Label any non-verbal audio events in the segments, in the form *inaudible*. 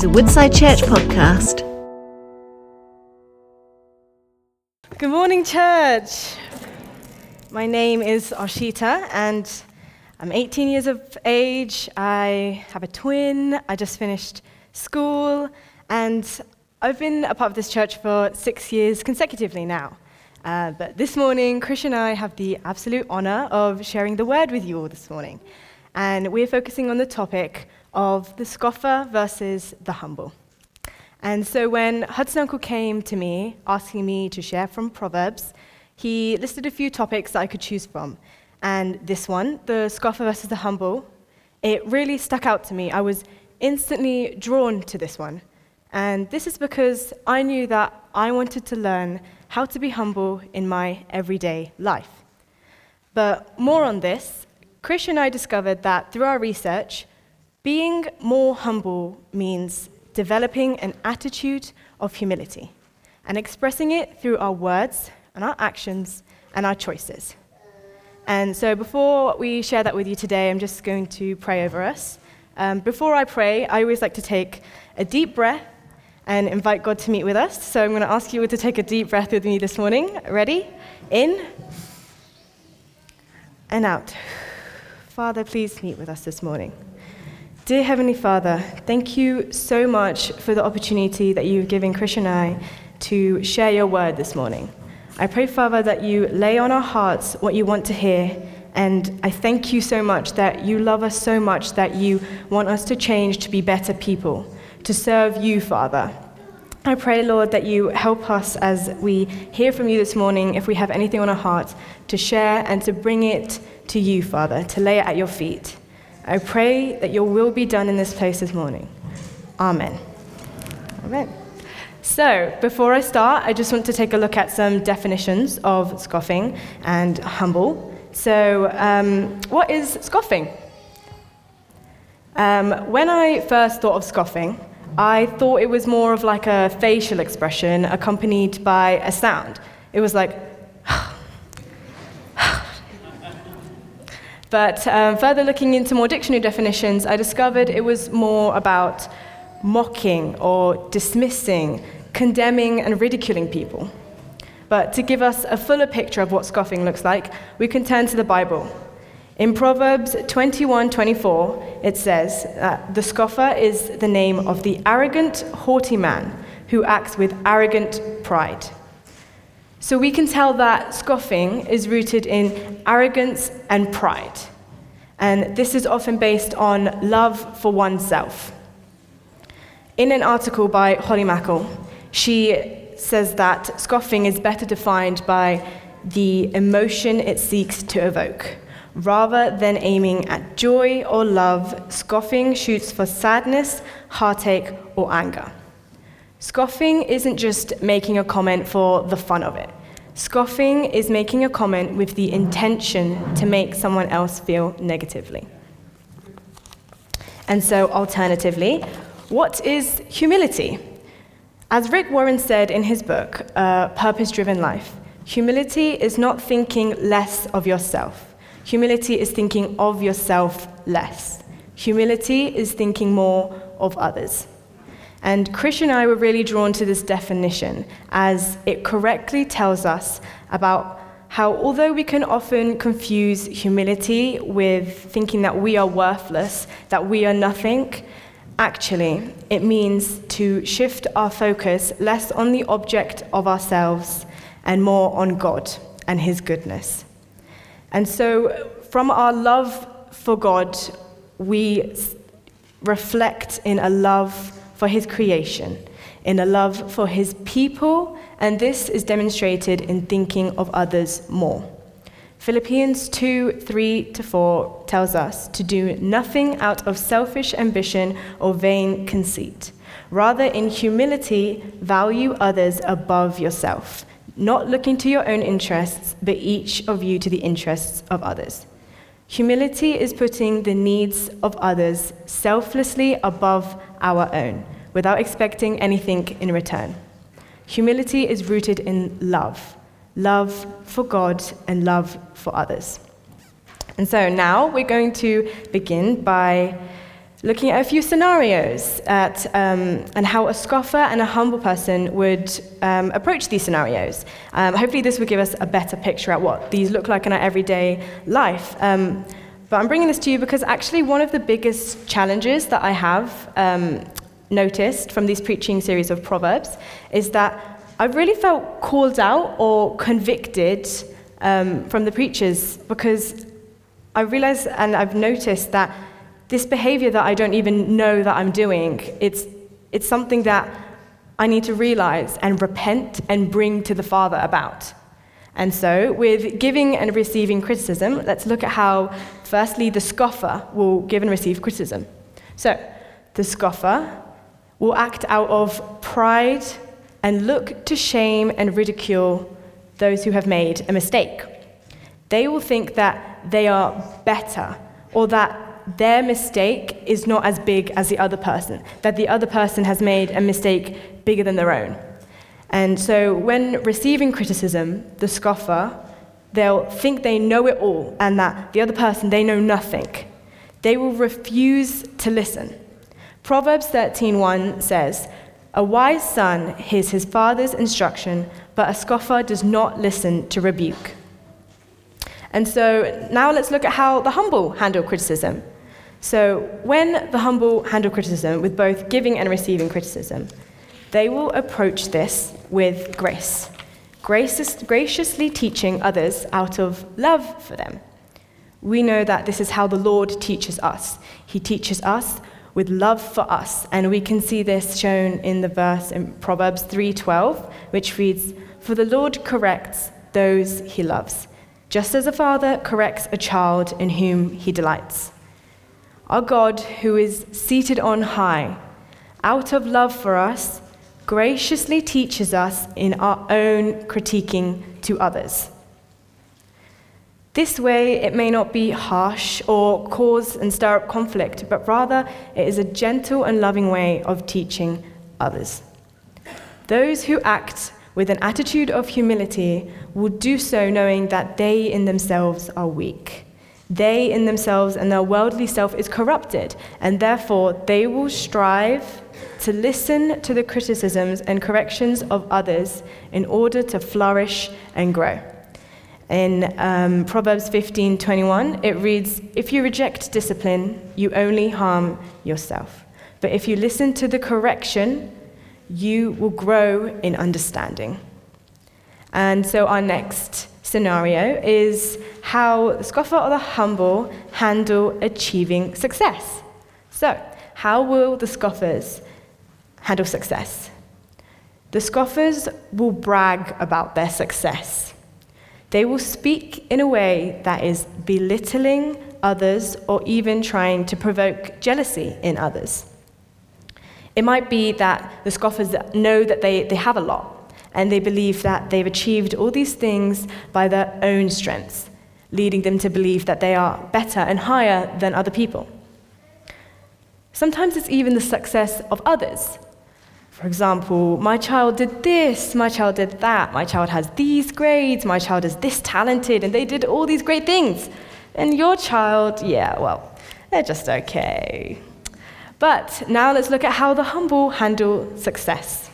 is a Woodside Church podcast. Good morning, church. My name is Arshita, and I'm 18 years of age. I have a twin. I just finished school, and I've been a part of this church for six years consecutively now. Uh, but this morning, Chris and I have the absolute honor of sharing the word with you all this morning. And we're focusing on the topic of the scoffer versus the humble. And so when Hudson Uncle came to me asking me to share from Proverbs, he listed a few topics that I could choose from. And this one, the scoffer versus the humble, it really stuck out to me. I was instantly drawn to this one. And this is because I knew that I wanted to learn how to be humble in my everyday life. But more on this, Chris and I discovered that through our research, being more humble means developing an attitude of humility and expressing it through our words and our actions and our choices. And so, before we share that with you today, I'm just going to pray over us. Um, before I pray, I always like to take a deep breath and invite God to meet with us. So, I'm going to ask you to take a deep breath with me this morning. Ready? In and out. Father, please meet with us this morning. Dear Heavenly Father, thank you so much for the opportunity that you've given Chris and I to share your word this morning. I pray, Father, that you lay on our hearts what you want to hear. And I thank you so much that you love us so much that you want us to change to be better people, to serve you, Father. I pray, Lord, that you help us as we hear from you this morning, if we have anything on our heart, to share and to bring it to you, Father, to lay it at your feet. I pray that your will be done in this place this morning. Amen. Amen. So, before I start, I just want to take a look at some definitions of scoffing and humble. So, um, what is scoffing? Um, when I first thought of scoffing, I thought it was more of like a facial expression accompanied by a sound. It was like, *sighs* But um, further looking into more dictionary definitions, I discovered it was more about mocking or dismissing, condemning, and ridiculing people. But to give us a fuller picture of what scoffing looks like, we can turn to the Bible. In Proverbs 21:24, it says that the scoffer is the name of the arrogant, haughty man who acts with arrogant pride. So we can tell that scoffing is rooted in arrogance and pride. And this is often based on love for oneself. In an article by Holly Mackle, she says that scoffing is better defined by the emotion it seeks to evoke. Rather than aiming at joy or love, scoffing shoots for sadness, heartache, or anger. Scoffing isn't just making a comment for the fun of it. Scoffing is making a comment with the intention to make someone else feel negatively. And so, alternatively, what is humility? As Rick Warren said in his book, uh, Purpose Driven Life, humility is not thinking less of yourself. Humility is thinking of yourself less. Humility is thinking more of others. And Chris and I were really drawn to this definition as it correctly tells us about how, although we can often confuse humility with thinking that we are worthless, that we are nothing, actually, it means to shift our focus less on the object of ourselves and more on God and His goodness. And so, from our love for God, we reflect in a love for his creation, in a love for his people, and this is demonstrated in thinking of others more. Philippians 2 3 to 4 tells us to do nothing out of selfish ambition or vain conceit. Rather, in humility, value others above yourself, not looking to your own interests, but each of you to the interests of others. Humility is putting the needs of others selflessly above our own, without expecting anything in return. Humility is rooted in love love for God and love for others. And so now we're going to begin by looking at a few scenarios at, um, and how a scoffer and a humble person would um, approach these scenarios. Um, hopefully, this will give us a better picture at what these look like in our everyday life. Um, but I'm bringing this to you because actually, one of the biggest challenges that I have um, noticed from these preaching series of Proverbs is that I've really felt called out or convicted um, from the preachers because I realize and I've noticed that this behavior that I don't even know that I'm doing, it's, it's something that I need to realize and repent and bring to the Father about. And so, with giving and receiving criticism, let's look at how, firstly, the scoffer will give and receive criticism. So, the scoffer will act out of pride and look to shame and ridicule those who have made a mistake. They will think that they are better or that their mistake is not as big as the other person, that the other person has made a mistake bigger than their own. And so when receiving criticism, the scoffer, they'll think they know it all and that the other person, they know nothing. They will refuse to listen. Proverbs 13:1 says, "A wise son hears his father's instruction, but a scoffer does not listen to rebuke." And so now let's look at how the humble handle criticism. So when the humble handle criticism with both giving and receiving criticism, they will approach this with grace, gracious, graciously teaching others out of love for them. We know that this is how the Lord teaches us. He teaches us with love for us, and we can see this shown in the verse in Proverbs 3:12, which reads, "For the Lord corrects those he loves." just as a father corrects a child in whom he delights. Our God, who is seated on high, out of love for us, graciously teaches us in our own critiquing to others. This way, it may not be harsh or cause and stir up conflict, but rather it is a gentle and loving way of teaching others. Those who act with an attitude of humility will do so knowing that they in themselves are weak. They in themselves and their worldly self is corrupted, and therefore they will strive to listen to the criticisms and corrections of others in order to flourish and grow. In um, Proverbs 15:21, it reads, "If you reject discipline, you only harm yourself. But if you listen to the correction, you will grow in understanding. And so, our next scenario is how the scoffer or the humble handle achieving success. So, how will the scoffers handle success? The scoffers will brag about their success. They will speak in a way that is belittling others or even trying to provoke jealousy in others. It might be that the scoffers know that they, they have a lot, and they believe that they've achieved all these things by their own strengths, leading them to believe that they are better and higher than other people. Sometimes it's even the success of others. For example, my child did this, my child did that, my child has these grades, my child is this talented, and they did all these great things. And your child, yeah, well, they're just okay. But now let's look at how the humble handle success.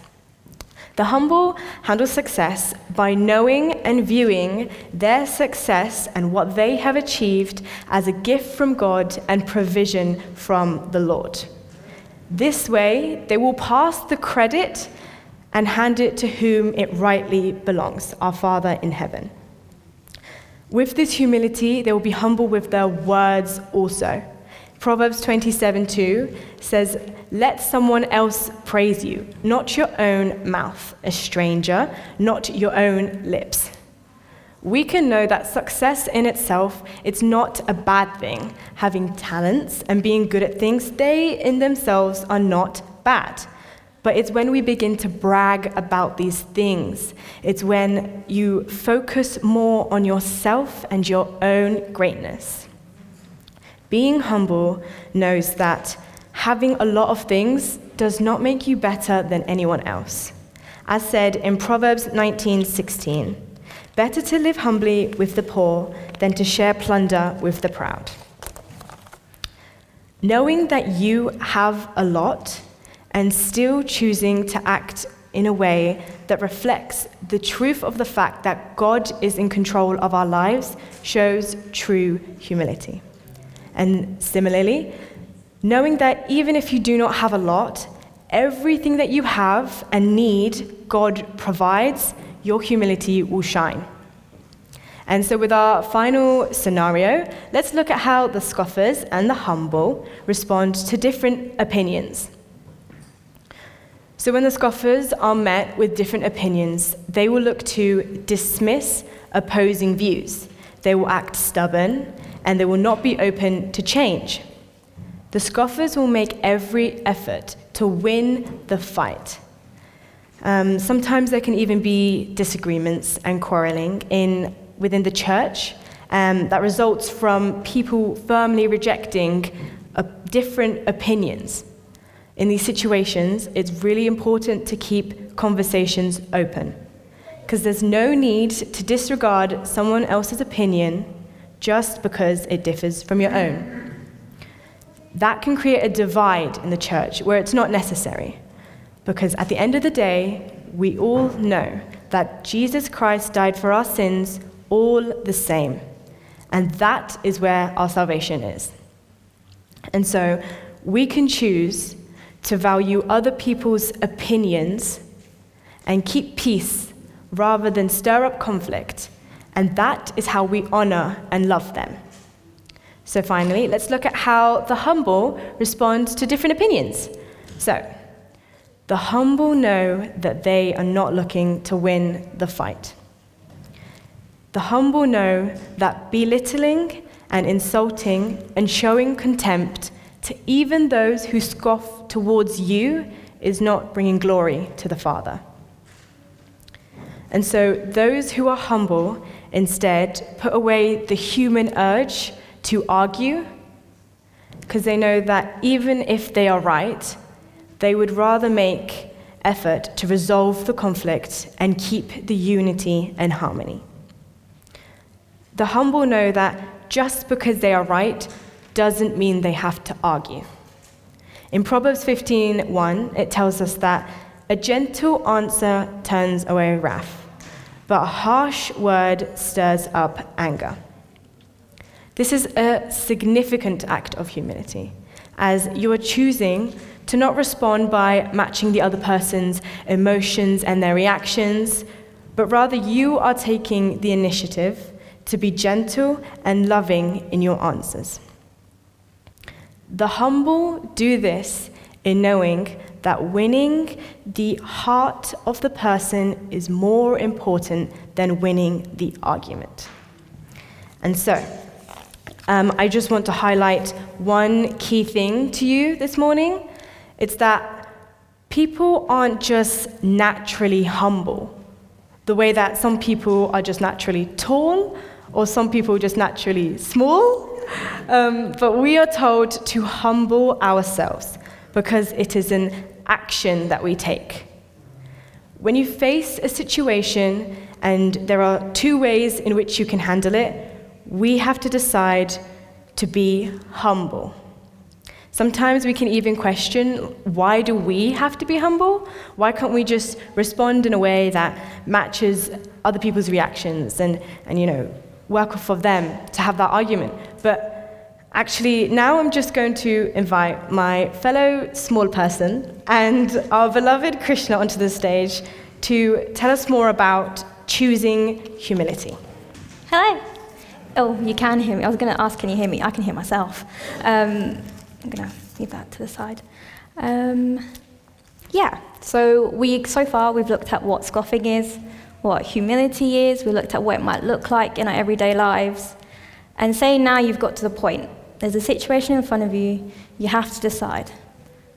The humble handle success by knowing and viewing their success and what they have achieved as a gift from God and provision from the Lord. This way, they will pass the credit and hand it to whom it rightly belongs, our Father in heaven. With this humility, they will be humble with their words also. Proverbs 27 2 says, Let someone else praise you, not your own mouth, a stranger, not your own lips. We can know that success in itself, it's not a bad thing. Having talents and being good at things, they in themselves are not bad. But it's when we begin to brag about these things. It's when you focus more on yourself and your own greatness. Being humble knows that having a lot of things does not make you better than anyone else. As said in Proverbs 19:16, better to live humbly with the poor than to share plunder with the proud. Knowing that you have a lot and still choosing to act in a way that reflects the truth of the fact that God is in control of our lives shows true humility. And similarly, knowing that even if you do not have a lot, everything that you have and need, God provides, your humility will shine. And so, with our final scenario, let's look at how the scoffers and the humble respond to different opinions. So, when the scoffers are met with different opinions, they will look to dismiss opposing views. They will act stubborn and they will not be open to change. The scoffers will make every effort to win the fight. Um, sometimes there can even be disagreements and quarreling in within the church um, that results from people firmly rejecting uh, different opinions. In these situations, it's really important to keep conversations open because there's no need to disregard someone else's opinion just because it differs from your own. That can create a divide in the church where it's not necessary because at the end of the day, we all know that Jesus Christ died for our sins all the same. And that is where our salvation is. And so we can choose to value other people's opinions and keep peace rather than stir up conflict. And that is how we honor and love them. So, finally, let's look at how the humble respond to different opinions. So, the humble know that they are not looking to win the fight. The humble know that belittling and insulting and showing contempt to even those who scoff towards you is not bringing glory to the Father. And so those who are humble instead put away the human urge to argue because they know that even if they are right, they would rather make effort to resolve the conflict and keep the unity and harmony. The humble know that just because they are right doesn't mean they have to argue. In Proverbs 15:1, it tells us that a gentle answer turns away wrath, but a harsh word stirs up anger. This is a significant act of humility, as you are choosing to not respond by matching the other person's emotions and their reactions, but rather you are taking the initiative to be gentle and loving in your answers. The humble do this in knowing that winning the heart of the person is more important than winning the argument. And so, um, I just want to highlight one key thing to you this morning. It's that people aren't just naturally humble, the way that some people are just naturally tall or some people just naturally small. Um, but we are told to humble ourselves because it is an action that we take. When you face a situation and there are two ways in which you can handle it, we have to decide to be humble. Sometimes we can even question why do we have to be humble? Why can't we just respond in a way that matches other people's reactions and, and you know, work of them to have that argument. But actually, now I'm just going to invite my fellow small person and our beloved Krishna onto the stage to tell us more about choosing humility. Hello. Oh, you can hear me. I was going to ask, can you hear me? I can hear myself. Um, I'm going to leave that to the side. Um, yeah, so we so far we've looked at what scoffing is, what humility is, we looked at what it might look like in our everyday lives. And say now you've got to the point, there's a situation in front of you, you have to decide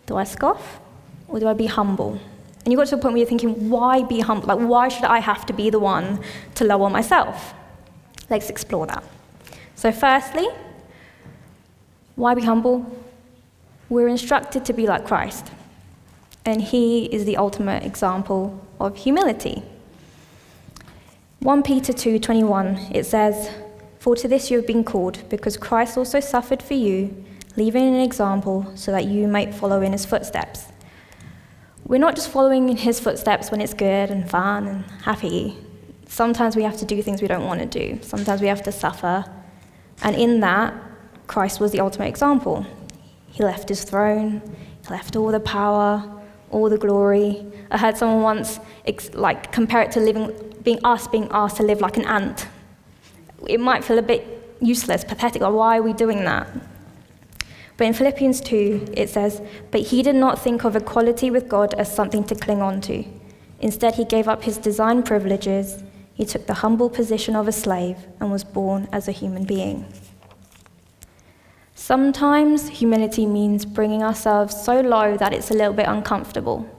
do I scoff or do I be humble? And you got to a point where you're thinking, why be humble? Like, why should I have to be the one to lower myself? Let's explore that. So, firstly, why be humble? We're instructed to be like Christ, and He is the ultimate example of humility. 1 Peter 2:21 it says, "For to this you have been called, because Christ also suffered for you, leaving an example so that you might follow in his footsteps. We're not just following in his footsteps when it's good and fun and happy. Sometimes we have to do things we don't want to do. Sometimes we have to suffer. And in that, Christ was the ultimate example. He left his throne, he left all the power, all the glory. I heard someone once like compare it to living, being us being asked to live like an ant. It might feel a bit useless, pathetic. Why are we doing that? But in Philippians 2, it says, But he did not think of equality with God as something to cling on to. Instead, he gave up his design privileges. He took the humble position of a slave and was born as a human being. Sometimes humility means bringing ourselves so low that it's a little bit uncomfortable.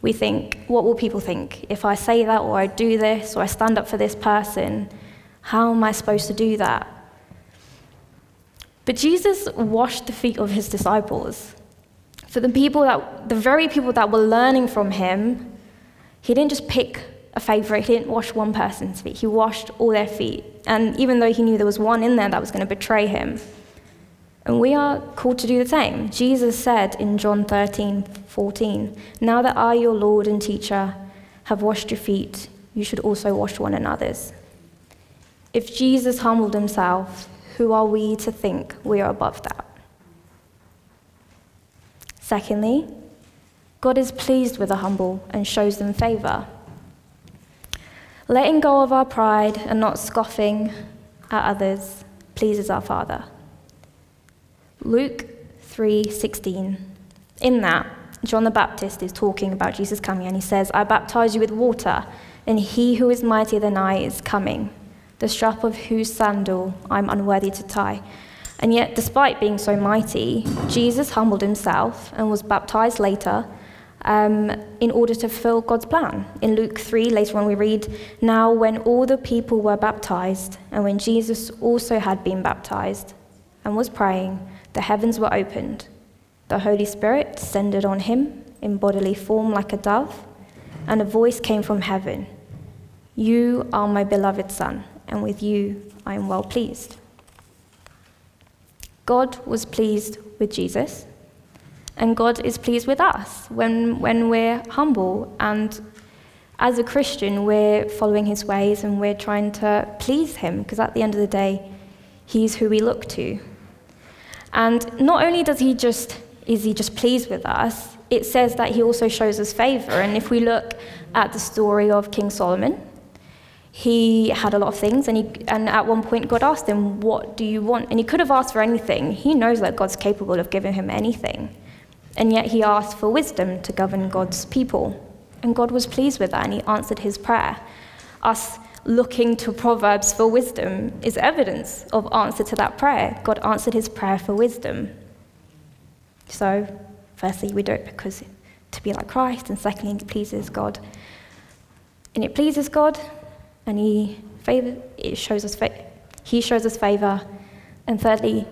We think, what will people think? If I say that, or I do this, or I stand up for this person, how am I supposed to do that? But Jesus washed the feet of his disciples. For the people that, the very people that were learning from him, he didn't just pick a favorite, he didn't wash one person's feet, he washed all their feet. And even though he knew there was one in there that was going to betray him, and we are called to do the same. Jesus said in John 13, 14, Now that I, your Lord and teacher, have washed your feet, you should also wash one another's. If Jesus humbled himself, who are we to think we are above that? Secondly, God is pleased with the humble and shows them favor. Letting go of our pride and not scoffing at others pleases our Father. Luke 3:16. In that, John the Baptist is talking about Jesus coming and he says, "I baptize you with water, and he who is mightier than I is coming." the strap of whose sandal I'm unworthy to tie. And yet, despite being so mighty, Jesus humbled himself and was baptized later um, in order to fulfill God's plan. In Luke 3, later on, we read, Now, when all the people were baptized, and when Jesus also had been baptized and was praying, the heavens were opened. The Holy Spirit descended on him in bodily form like a dove, and a voice came from heaven You are my beloved Son and with you I am well pleased. God was pleased with Jesus, and God is pleased with us when, when we're humble. And as a Christian, we're following his ways and we're trying to please him, because at the end of the day, he's who we look to. And not only does he just is he just pleased with us, it says that he also shows us favor. And if we look at the story of King Solomon, he had a lot of things, and, he, and at one point, God asked him, What do you want? And he could have asked for anything. He knows that God's capable of giving him anything. And yet, he asked for wisdom to govern God's people. And God was pleased with that, and he answered his prayer. Us looking to Proverbs for wisdom is evidence of answer to that prayer. God answered his prayer for wisdom. So, firstly, we do it because to be like Christ, and secondly, it pleases God. And it pleases God and he favor, it shows us fa- he shows us favor, and thirdly,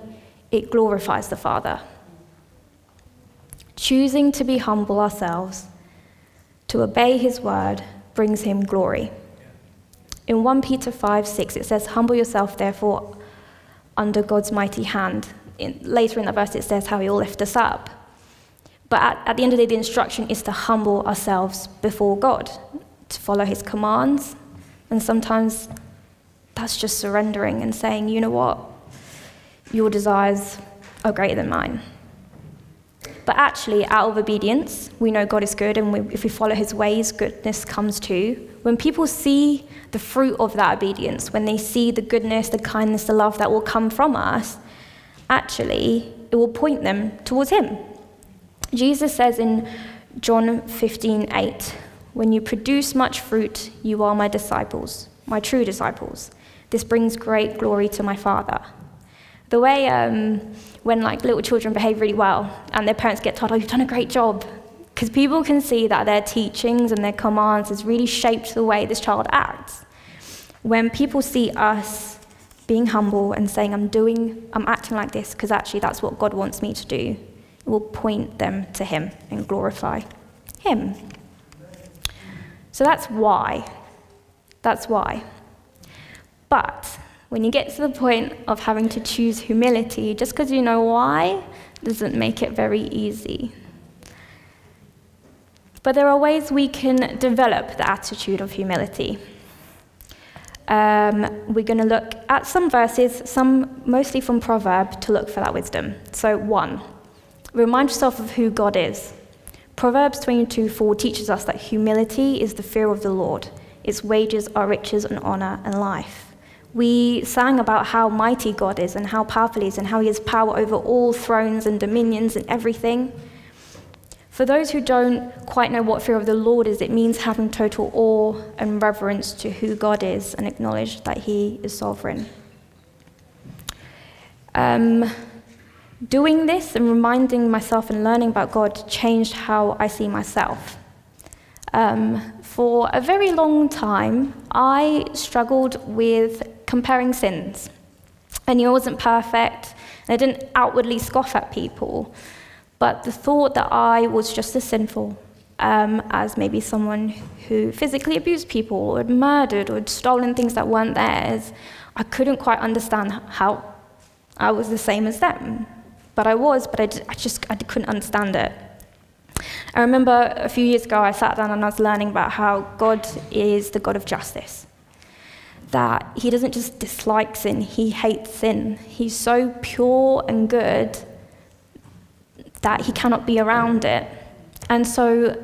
it glorifies the Father. Choosing to be humble ourselves, to obey his word, brings him glory. In 1 Peter 5 6, it says, Humble yourself, therefore, under God's mighty hand. In, later in that verse, it says how he will lift us up. But at, at the end of the day, the instruction is to humble ourselves before God, to follow his commands, and sometimes that's just surrendering and saying, you know what? Your desires are greater than mine. But actually, out of obedience, we know God is good, and we, if we follow his ways, goodness comes too. When people see the fruit of that obedience, when they see the goodness, the kindness, the love that will come from us, actually, it will point them towards him. Jesus says in John 15 8, when you produce much fruit, you are my disciples, my true disciples. This brings great glory to my Father. The way um, when like little children behave really well and their parents get told, "Oh, you've done a great job," because people can see that their teachings and their commands has really shaped the way this child acts. When people see us being humble and saying, "I'm doing, I'm acting like this," because actually that's what God wants me to do, it will point them to Him and glorify Him. So that's why. That's why. But when you get to the point of having to choose humility, just because you know why doesn't make it very easy. But there are ways we can develop the attitude of humility. Um, we're going to look at some verses, some mostly from Proverb, to look for that wisdom. So, one, remind yourself of who God is. Proverbs 22:4 teaches us that humility is the fear of the Lord. Its wages are riches and honor and life. We sang about how mighty God is and how powerful He is and how He has power over all thrones and dominions and everything. For those who don't quite know what fear of the Lord is, it means having total awe and reverence to who God is and acknowledge that He is sovereign. Um, doing this and reminding myself and learning about God changed how I see myself. Um, for a very long time, I struggled with comparing sins. I knew I wasn't perfect, and I didn't outwardly scoff at people. But the thought that I was just as sinful um, as maybe someone who physically abused people or had murdered or had stolen things that weren't theirs, I couldn't quite understand how I was the same as them. But I was, but I, I just I couldn't understand it. I remember a few years ago I sat down and I was learning about how God is the God of justice. That he doesn't just dislike sin, he hates sin. He's so pure and good that he cannot be around it. And so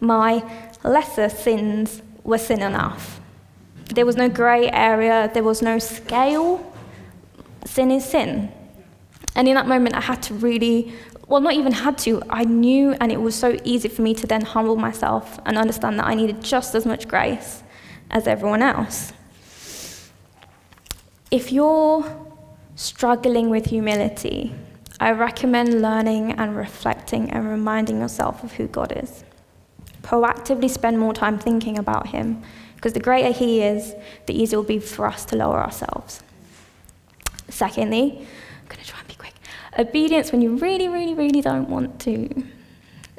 my lesser sins were sin enough. There was no grey area, there was no scale. Sin is sin. And in that moment, I had to really, well, not even had to, I knew, and it was so easy for me to then humble myself and understand that I needed just as much grace as everyone else. If you're struggling with humility, I recommend learning and reflecting and reminding yourself of who God is. Proactively spend more time thinking about Him, because the greater He is, the easier it will be for us to lower ourselves. Secondly, I'm going to try and be quick. Obedience when you really, really, really don't want to.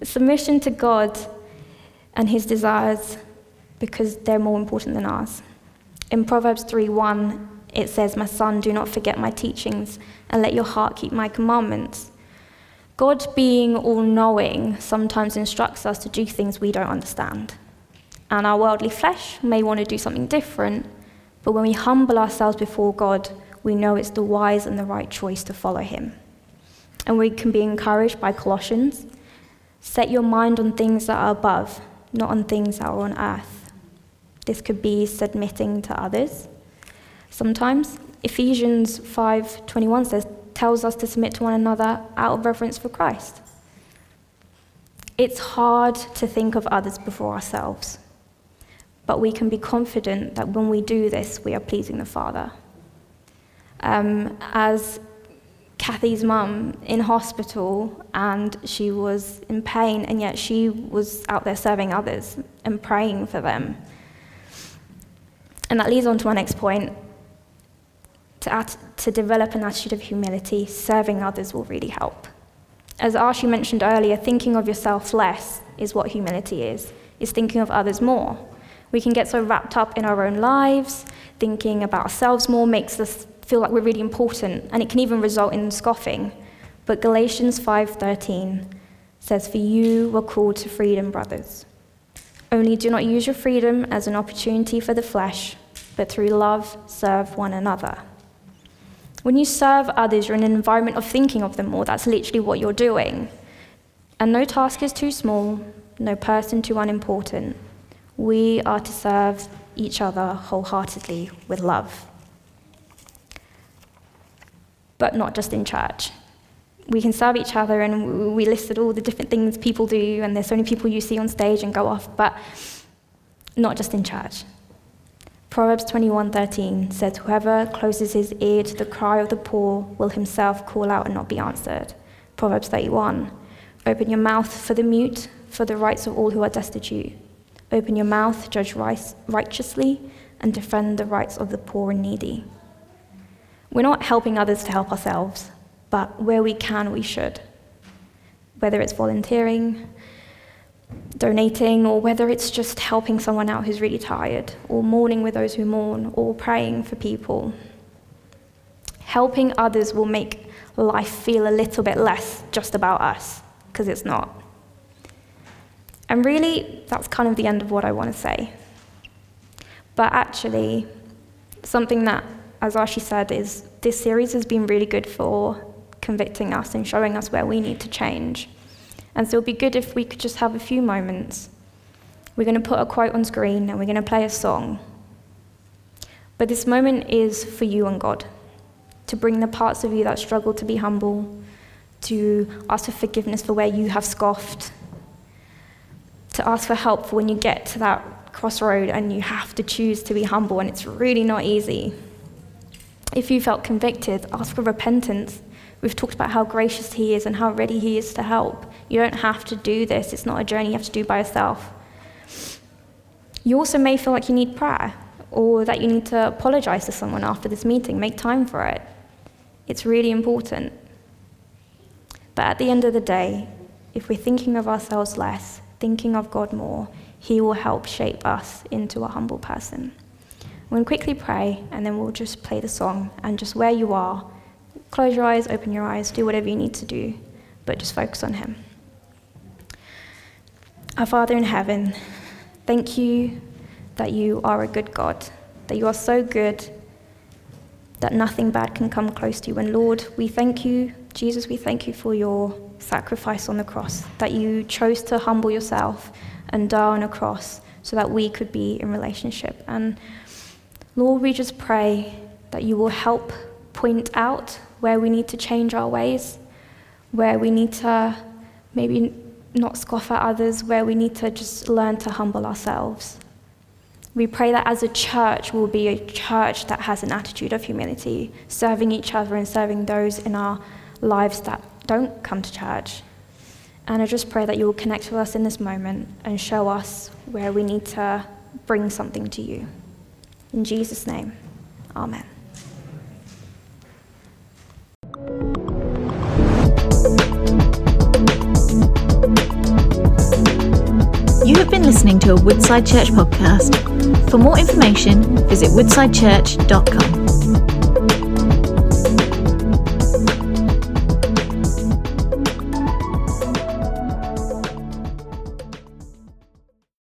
Submission to God and His desires because they're more important than ours. In Proverbs 3:1, it says, My son, do not forget my teachings, and let your heart keep my commandments. God, being all knowing, sometimes instructs us to do things we don't understand. And our worldly flesh may want to do something different, but when we humble ourselves before God, we know it's the wise and the right choice to follow Him. And we can be encouraged by Colossians set your mind on things that are above, not on things that are on earth. This could be submitting to others sometimes. Ephesians 5:21 says tells us to submit to one another out of reverence for Christ. It's hard to think of others before ourselves, but we can be confident that when we do this, we are pleasing the Father. Um, as Kathy's mum in hospital and she was in pain, and yet she was out there serving others and praying for them. And that leads on to my next point to, at, to develop an attitude of humility, serving others will really help. As Archie mentioned earlier, thinking of yourself less is what humility is, is thinking of others more. We can get so wrapped up in our own lives, thinking about ourselves more makes us feel like we're really important, and it can even result in scoffing. But Galatians 5:13 says, "For you were called to freedom, brothers. Only do not use your freedom as an opportunity for the flesh, but through love serve one another." When you serve others, you're in an environment of thinking of them more. That's literally what you're doing. And no task is too small, no person too unimportant. We are to serve each other wholeheartedly with love. But not just in church. We can serve each other, and we listed all the different things people do, and there's so many people you see on stage and go off, but not just in church. Proverbs 21:13 says, "Whoever closes his ear to the cry of the poor will himself call out and not be answered." Proverbs 31, "Open your mouth for the mute, for the rights of all who are destitute. Open your mouth, judge righteously, and defend the rights of the poor and needy." We're not helping others to help ourselves, but where we can, we should. Whether it's volunteering, donating, or whether it's just helping someone out who's really tired, or mourning with those who mourn, or praying for people. Helping others will make life feel a little bit less just about us, because it's not. And really, that's kind of the end of what I want to say. But actually, something that, as Ashi said, is this series has been really good for convicting us and showing us where we need to change. And so it would be good if we could just have a few moments. We're going to put a quote on screen and we're going to play a song. But this moment is for you and God to bring the parts of you that struggle to be humble, to ask for forgiveness for where you have scoffed, to ask for help for when you get to that crossroad and you have to choose to be humble and it's really not easy. If you felt convicted, ask for repentance. We've talked about how gracious He is and how ready He is to help. You don't have to do this, it's not a journey you have to do by yourself. You also may feel like you need prayer or that you need to apologize to someone after this meeting. Make time for it. It's really important. But at the end of the day, if we're thinking of ourselves less, thinking of God more, He will help shape us into a humble person. We'll quickly pray, and then we'll just play the song. And just where you are, close your eyes, open your eyes, do whatever you need to do, but just focus on Him. Our Father in heaven, thank you that you are a good God, that you are so good that nothing bad can come close to you. And Lord, we thank you, Jesus, we thank you for your sacrifice on the cross, that you chose to humble yourself and die on a cross so that we could be in relationship. And Lord, we just pray that you will help point out where we need to change our ways, where we need to maybe not scoff at others, where we need to just learn to humble ourselves. We pray that as a church, we'll be a church that has an attitude of humility, serving each other and serving those in our lives that don't come to church. And I just pray that you will connect with us in this moment and show us where we need to bring something to you. In Jesus' name, Amen. Have been listening to a Woodside Church podcast. For more information, visit woodsidechurch.com.